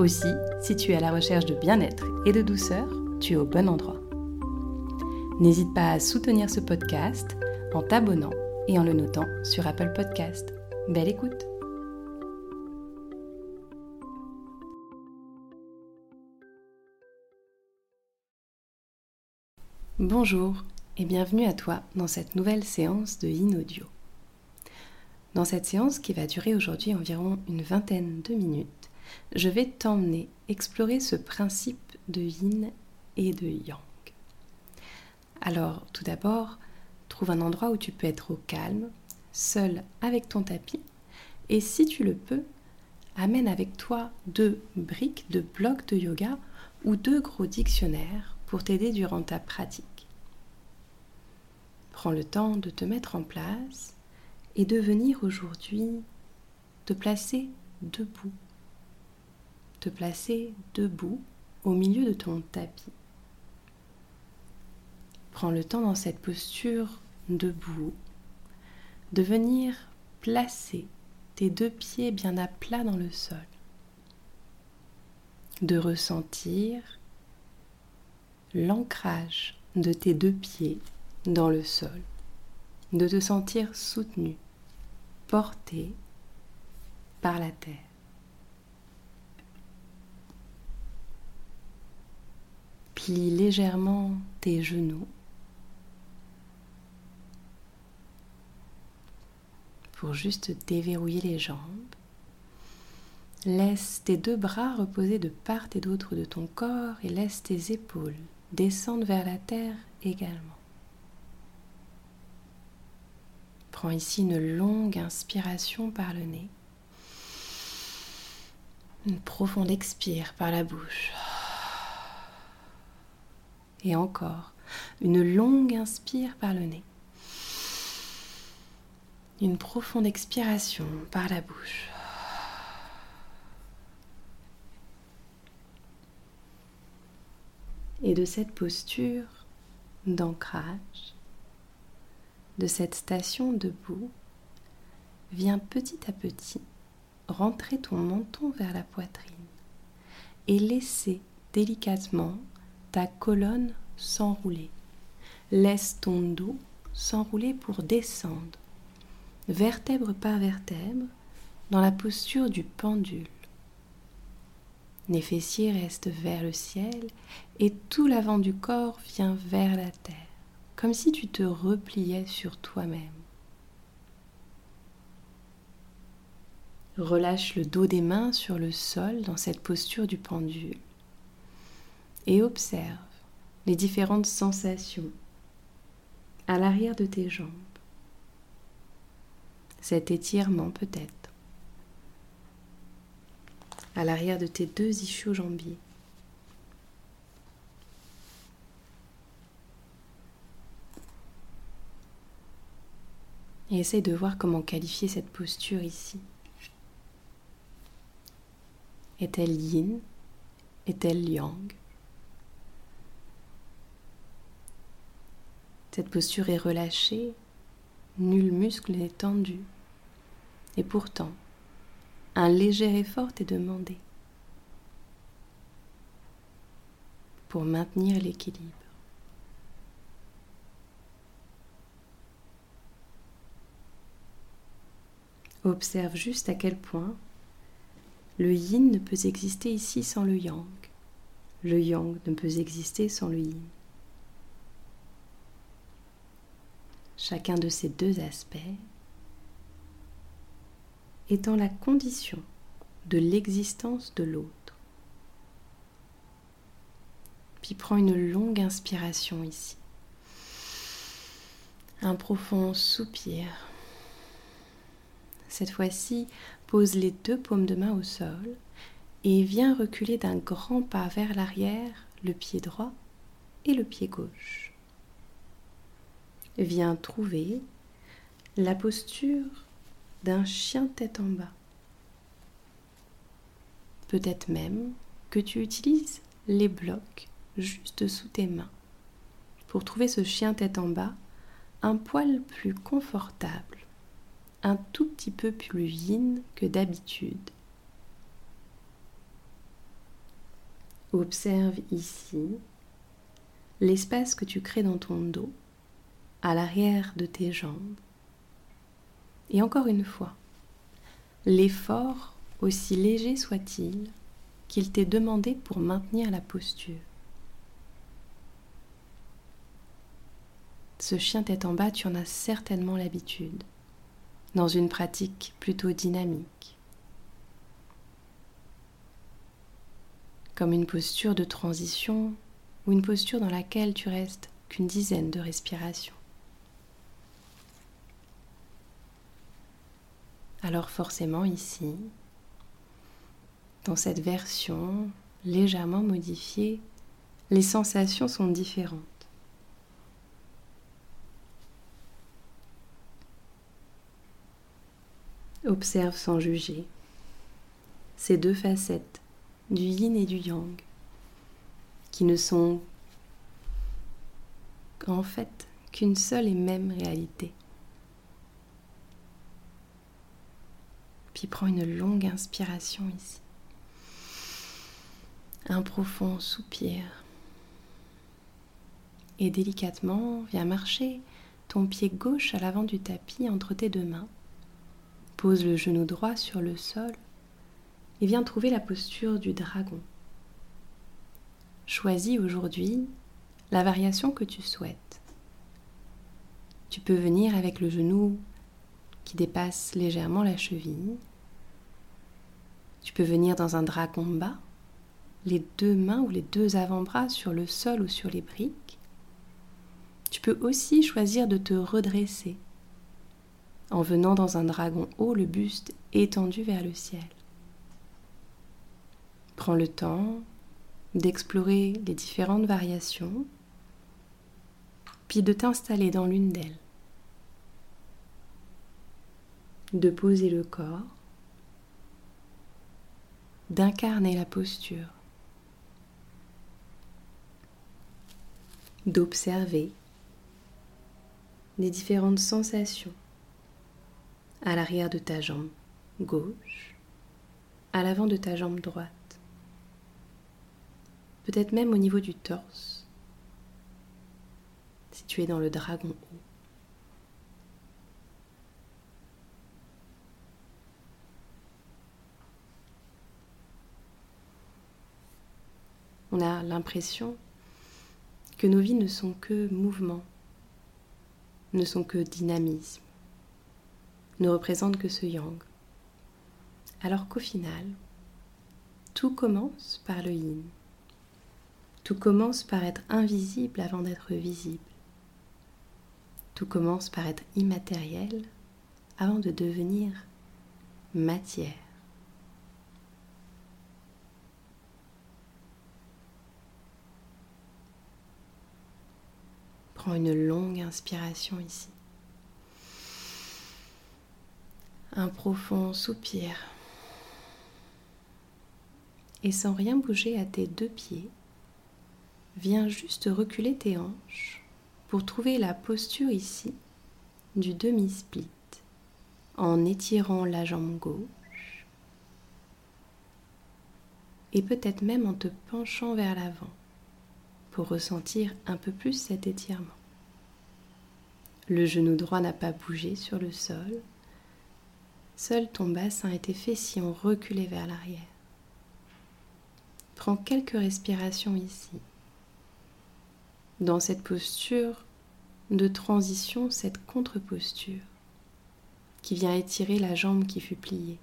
Aussi, si tu es à la recherche de bien-être et de douceur, tu es au bon endroit. N'hésite pas à soutenir ce podcast en t'abonnant et en le notant sur Apple Podcast. Belle écoute Bonjour et bienvenue à toi dans cette nouvelle séance de In Audio. Dans cette séance qui va durer aujourd'hui environ une vingtaine de minutes, je vais t'emmener explorer ce principe de yin et de yang. Alors, tout d'abord, trouve un endroit où tu peux être au calme, seul avec ton tapis, et si tu le peux, amène avec toi deux briques, deux blocs de yoga ou deux gros dictionnaires pour t'aider durant ta pratique. Prends le temps de te mettre en place et de venir aujourd'hui te placer debout te placer debout au milieu de ton tapis. Prends le temps dans cette posture debout de venir placer tes deux pieds bien à plat dans le sol, de ressentir l'ancrage de tes deux pieds dans le sol, de te sentir soutenu, porté par la terre. Plie légèrement tes genoux pour juste déverrouiller les jambes. Laisse tes deux bras reposer de part et d'autre de ton corps et laisse tes épaules descendre vers la terre également. Prends ici une longue inspiration par le nez. Une profonde expire par la bouche. Et encore, une longue inspire par le nez. Une profonde expiration par la bouche. Et de cette posture d'ancrage, de cette station debout, viens petit à petit rentrer ton menton vers la poitrine et laisser délicatement ta colonne s'enrouler. Laisse ton dos s'enrouler pour descendre, vertèbre par vertèbre, dans la posture du pendule. Les fessiers restent vers le ciel et tout l'avant du corps vient vers la terre, comme si tu te repliais sur toi-même. Relâche le dos des mains sur le sol dans cette posture du pendule et observe les différentes sensations à l'arrière de tes jambes. Cet étirement peut-être à l'arrière de tes deux ischio-jambiers. Et essaye de voir comment qualifier cette posture ici. Est-elle yin? Est-elle yang? Cette posture est relâchée, nul muscle n'est tendu. Et pourtant, un léger effort est demandé pour maintenir l'équilibre. Observe juste à quel point le yin ne peut exister ici sans le yang. Le yang ne peut exister sans le yin. Chacun de ces deux aspects étant la condition de l'existence de l'autre. Puis prends une longue inspiration ici. Un profond soupir. Cette fois-ci, pose les deux paumes de main au sol et viens reculer d'un grand pas vers l'arrière le pied droit et le pied gauche. Viens trouver la posture d'un chien tête en bas. Peut-être même que tu utilises les blocs juste sous tes mains pour trouver ce chien tête en bas un poil plus confortable, un tout petit peu plus yin que d'habitude. Observe ici l'espace que tu crées dans ton dos, à l'arrière de tes jambes. Et encore une fois, l'effort, aussi léger soit-il, qu'il t'ait demandé pour maintenir la posture. Ce chien tête en bas, tu en as certainement l'habitude, dans une pratique plutôt dynamique. Comme une posture de transition ou une posture dans laquelle tu restes qu'une dizaine de respirations. Alors forcément ici, dans cette version légèrement modifiée, les sensations sont différentes. Observe sans juger ces deux facettes du yin et du yang qui ne sont en fait qu'une seule et même réalité. Prends une longue inspiration ici. Un profond soupir. Et délicatement, viens marcher ton pied gauche à l'avant du tapis entre tes deux mains. Pose le genou droit sur le sol et viens trouver la posture du dragon. Choisis aujourd'hui la variation que tu souhaites. Tu peux venir avec le genou qui dépasse légèrement la cheville tu peux venir dans un dragon bas, les deux mains ou les deux avant-bras sur le sol ou sur les briques. Tu peux aussi choisir de te redresser en venant dans un dragon haut, le buste étendu vers le ciel. Prends le temps d'explorer les différentes variations, puis de t'installer dans l'une d'elles, de poser le corps d'incarner la posture, d'observer les différentes sensations à l'arrière de ta jambe gauche, à l'avant de ta jambe droite, peut-être même au niveau du torse, si tu es dans le dragon haut. On a l'impression que nos vies ne sont que mouvement, ne sont que dynamisme, ne représentent que ce yang. Alors qu'au final, tout commence par le yin. Tout commence par être invisible avant d'être visible. Tout commence par être immatériel avant de devenir matière. Une longue inspiration ici. Un profond soupir. Et sans rien bouger à tes deux pieds, viens juste reculer tes hanches pour trouver la posture ici du demi-split en étirant la jambe gauche et peut-être même en te penchant vers l'avant pour ressentir un peu plus cet étirement. Le genou droit n'a pas bougé sur le sol. Seul ton bassin était fait si on reculait vers l'arrière. Prends quelques respirations ici. Dans cette posture de transition, cette contre-posture qui vient étirer la jambe qui fut pliée.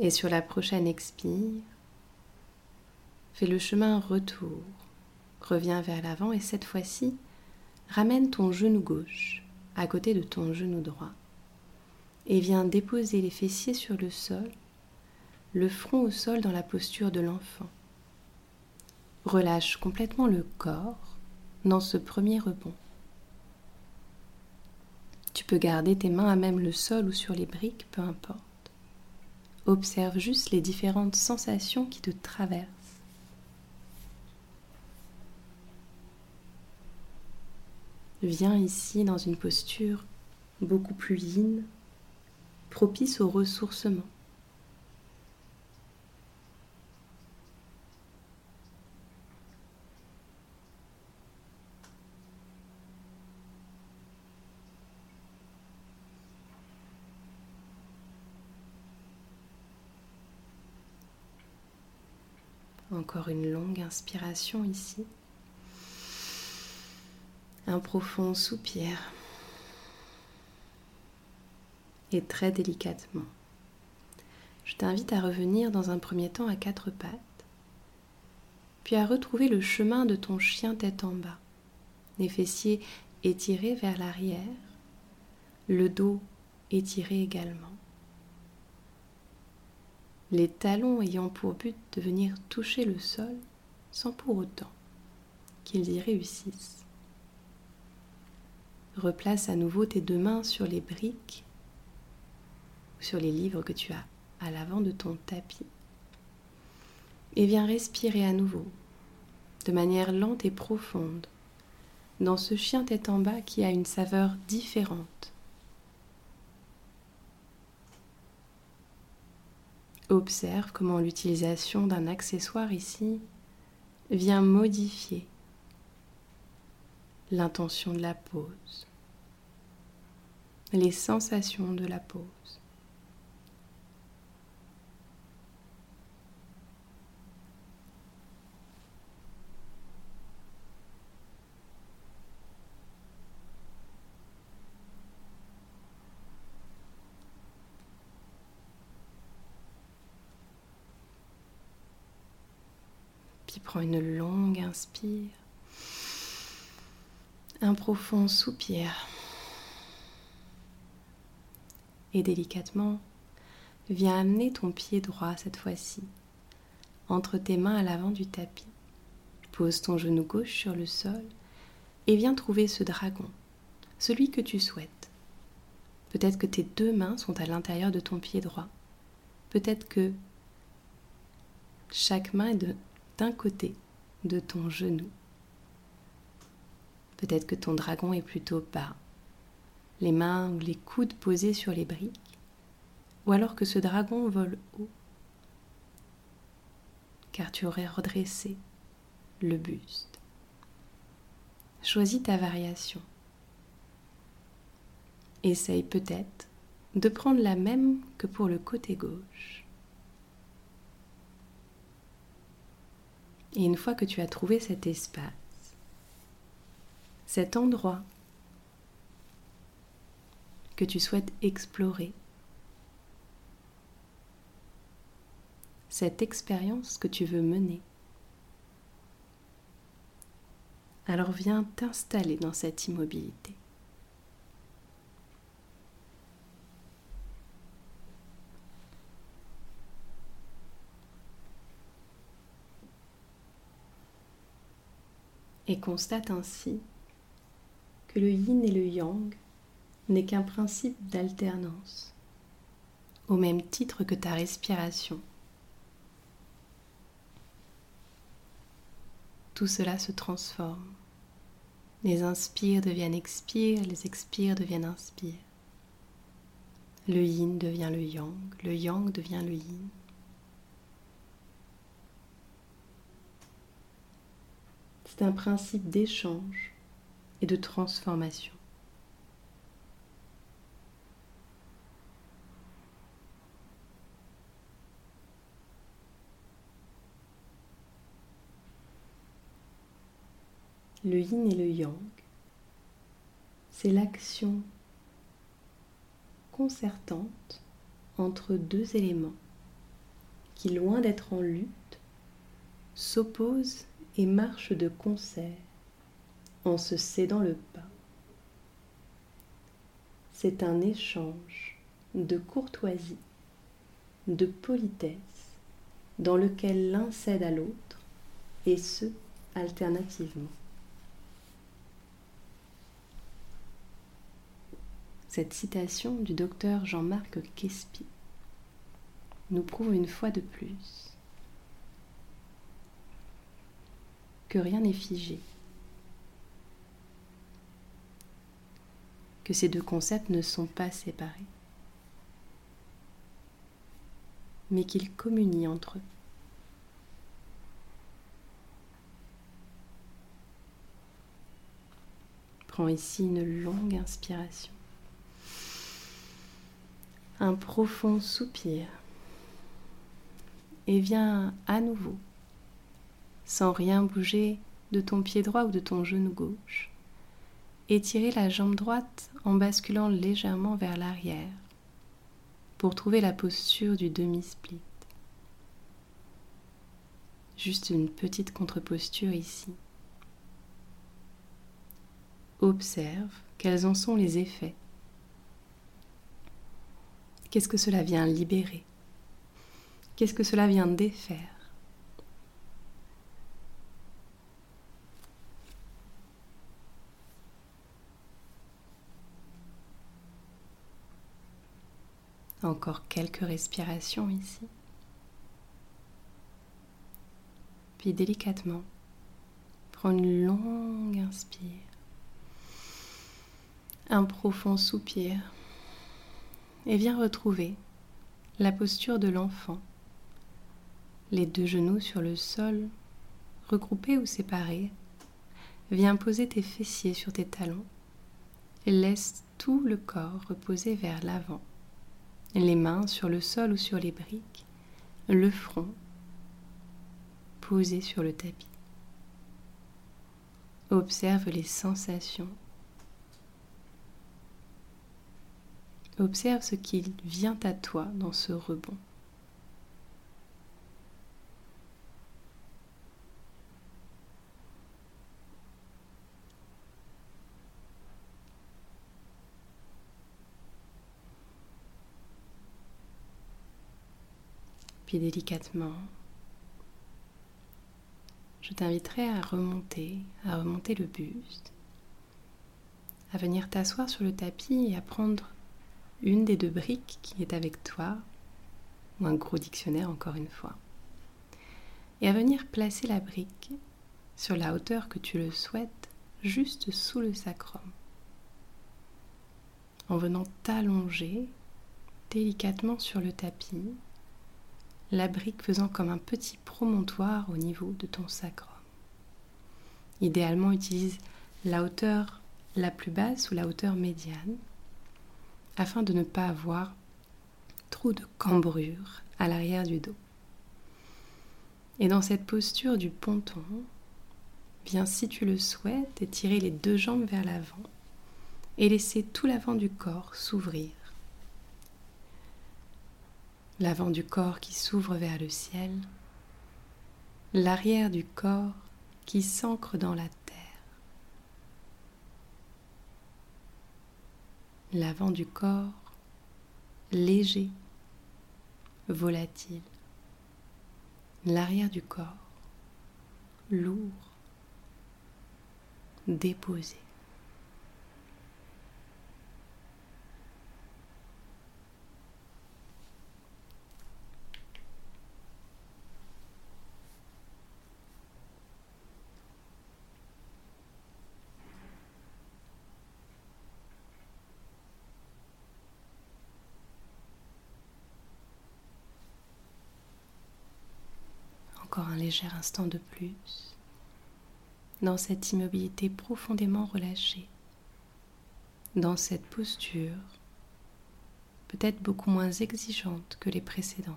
Et sur la prochaine expire, fais le chemin retour. Reviens vers l'avant et cette fois-ci, ramène ton genou gauche à côté de ton genou droit. et viens déposer les fessiers sur le sol, le front au sol dans la posture de l'enfant. Relâche complètement le corps dans ce premier rebond. Tu peux garder tes mains à même le sol ou sur les briques, peu importe. Observe juste les différentes sensations qui te traversent. Viens ici dans une posture beaucoup plus yin, propice au ressourcement. Encore une longue inspiration ici. Un profond soupir. Et très délicatement, je t'invite à revenir dans un premier temps à quatre pattes, puis à retrouver le chemin de ton chien tête en bas, les fessiers étirés vers l'arrière, le dos étiré également les talons ayant pour but de venir toucher le sol sans pour autant qu'ils y réussissent. Replace à nouveau tes deux mains sur les briques ou sur les livres que tu as à l'avant de ton tapis. Et viens respirer à nouveau de manière lente et profonde dans ce chien tête en bas qui a une saveur différente. Observe comment l'utilisation d'un accessoire ici vient modifier l'intention de la pose, les sensations de la pose. prends une longue inspire, un profond soupir. Et délicatement, viens amener ton pied droit cette fois-ci entre tes mains à l'avant du tapis. Pose ton genou gauche sur le sol et viens trouver ce dragon, celui que tu souhaites. Peut-être que tes deux mains sont à l'intérieur de ton pied droit. Peut-être que chaque main est d'un côté de ton genou. Peut-être que ton dragon est plutôt bas, les mains ou les coudes posés sur les briques, ou alors que ce dragon vole haut, car tu aurais redressé le buste. Choisis ta variation. Essaye peut-être de prendre la même que pour le côté gauche. Et une fois que tu as trouvé cet espace, cet endroit que tu souhaites explorer, cette expérience que tu veux mener, alors viens t'installer dans cette immobilité. et constate ainsi que le yin et le yang n'est qu'un principe d'alternance, au même titre que ta respiration. Tout cela se transforme. Les inspires deviennent expires, les expires deviennent inspires. Le yin devient le yang, le yang devient le yin. c'est un principe d'échange et de transformation. Le yin et le yang, c'est l'action concertante entre deux éléments qui, loin d'être en lutte, s'opposent et marche de concert en se cédant le pas. C'est un échange de courtoisie, de politesse, dans lequel l'un cède à l'autre, et ce, alternativement. Cette citation du docteur Jean-Marc Quespi nous prouve une fois de plus que rien n'est figé, que ces deux concepts ne sont pas séparés, mais qu'ils communient entre eux. Prends ici une longue inspiration, un profond soupir, et viens à nouveau, sans rien bouger de ton pied droit ou de ton genou gauche, Étirer la jambe droite en basculant légèrement vers l'arrière pour trouver la posture du demi-split. Juste une petite contre-posture ici. Observe quels en sont les effets. Qu'est-ce que cela vient libérer? Qu'est-ce que cela vient défaire? Encore quelques respirations ici. Puis délicatement, prends une longue inspire, un profond soupir et viens retrouver la posture de l'enfant, les deux genoux sur le sol, regroupés ou séparés. Viens poser tes fessiers sur tes talons et laisse tout le corps reposer vers l'avant les mains sur le sol ou sur les briques, le front posé sur le tapis. Observe les sensations. Observe ce qui vient à toi dans ce rebond. Puis délicatement, je t'inviterai à remonter, à remonter le buste, à venir t'asseoir sur le tapis et à prendre une des deux briques qui est avec toi, ou un gros dictionnaire encore une fois, et à venir placer la brique sur la hauteur que tu le souhaites, juste sous le sacrum, en venant t'allonger délicatement sur le tapis la brique faisant comme un petit promontoire au niveau de ton sacrum. Idéalement, utilise la hauteur la plus basse ou la hauteur médiane afin de ne pas avoir trop de cambrure à l'arrière du dos. Et dans cette posture du ponton, viens si tu le souhaites étirer les deux jambes vers l'avant et laisser tout l'avant du corps s'ouvrir l'avant du corps qui s'ouvre vers le ciel, l'arrière du corps qui s'ancre dans la terre, l'avant du corps léger, volatile, l'arrière du corps lourd, déposé. encore un léger instant de plus dans cette immobilité profondément relâchée, dans cette posture peut-être beaucoup moins exigeante que les précédentes.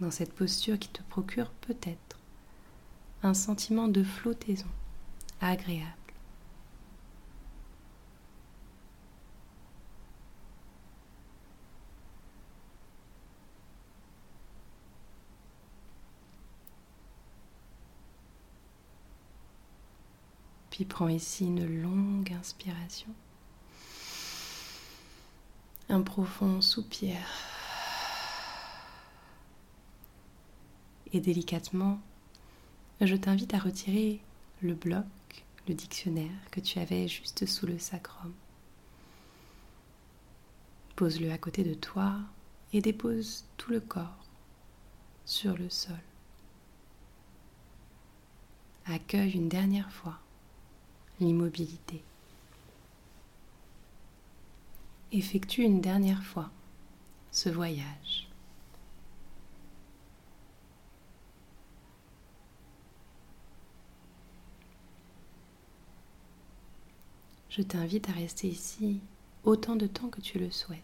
Dans cette posture qui te procure peut-être un sentiment de flottaison agréable. Puis prends ici une longue inspiration. Un profond soupir. Et délicatement, je t'invite à retirer le bloc, le dictionnaire que tu avais juste sous le sacrum. Pose-le à côté de toi et dépose tout le corps sur le sol. Accueille une dernière fois l'immobilité. Effectue une dernière fois ce voyage. Je t'invite à rester ici autant de temps que tu le souhaites.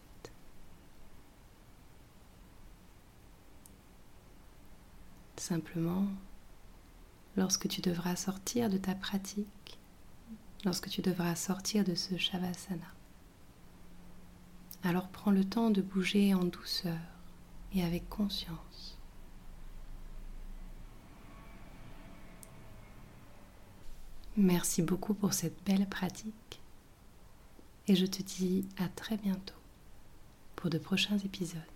Simplement, lorsque tu devras sortir de ta pratique, lorsque tu devras sortir de ce Shavasana, alors prends le temps de bouger en douceur et avec conscience. Merci beaucoup pour cette belle pratique et je te dis à très bientôt pour de prochains épisodes.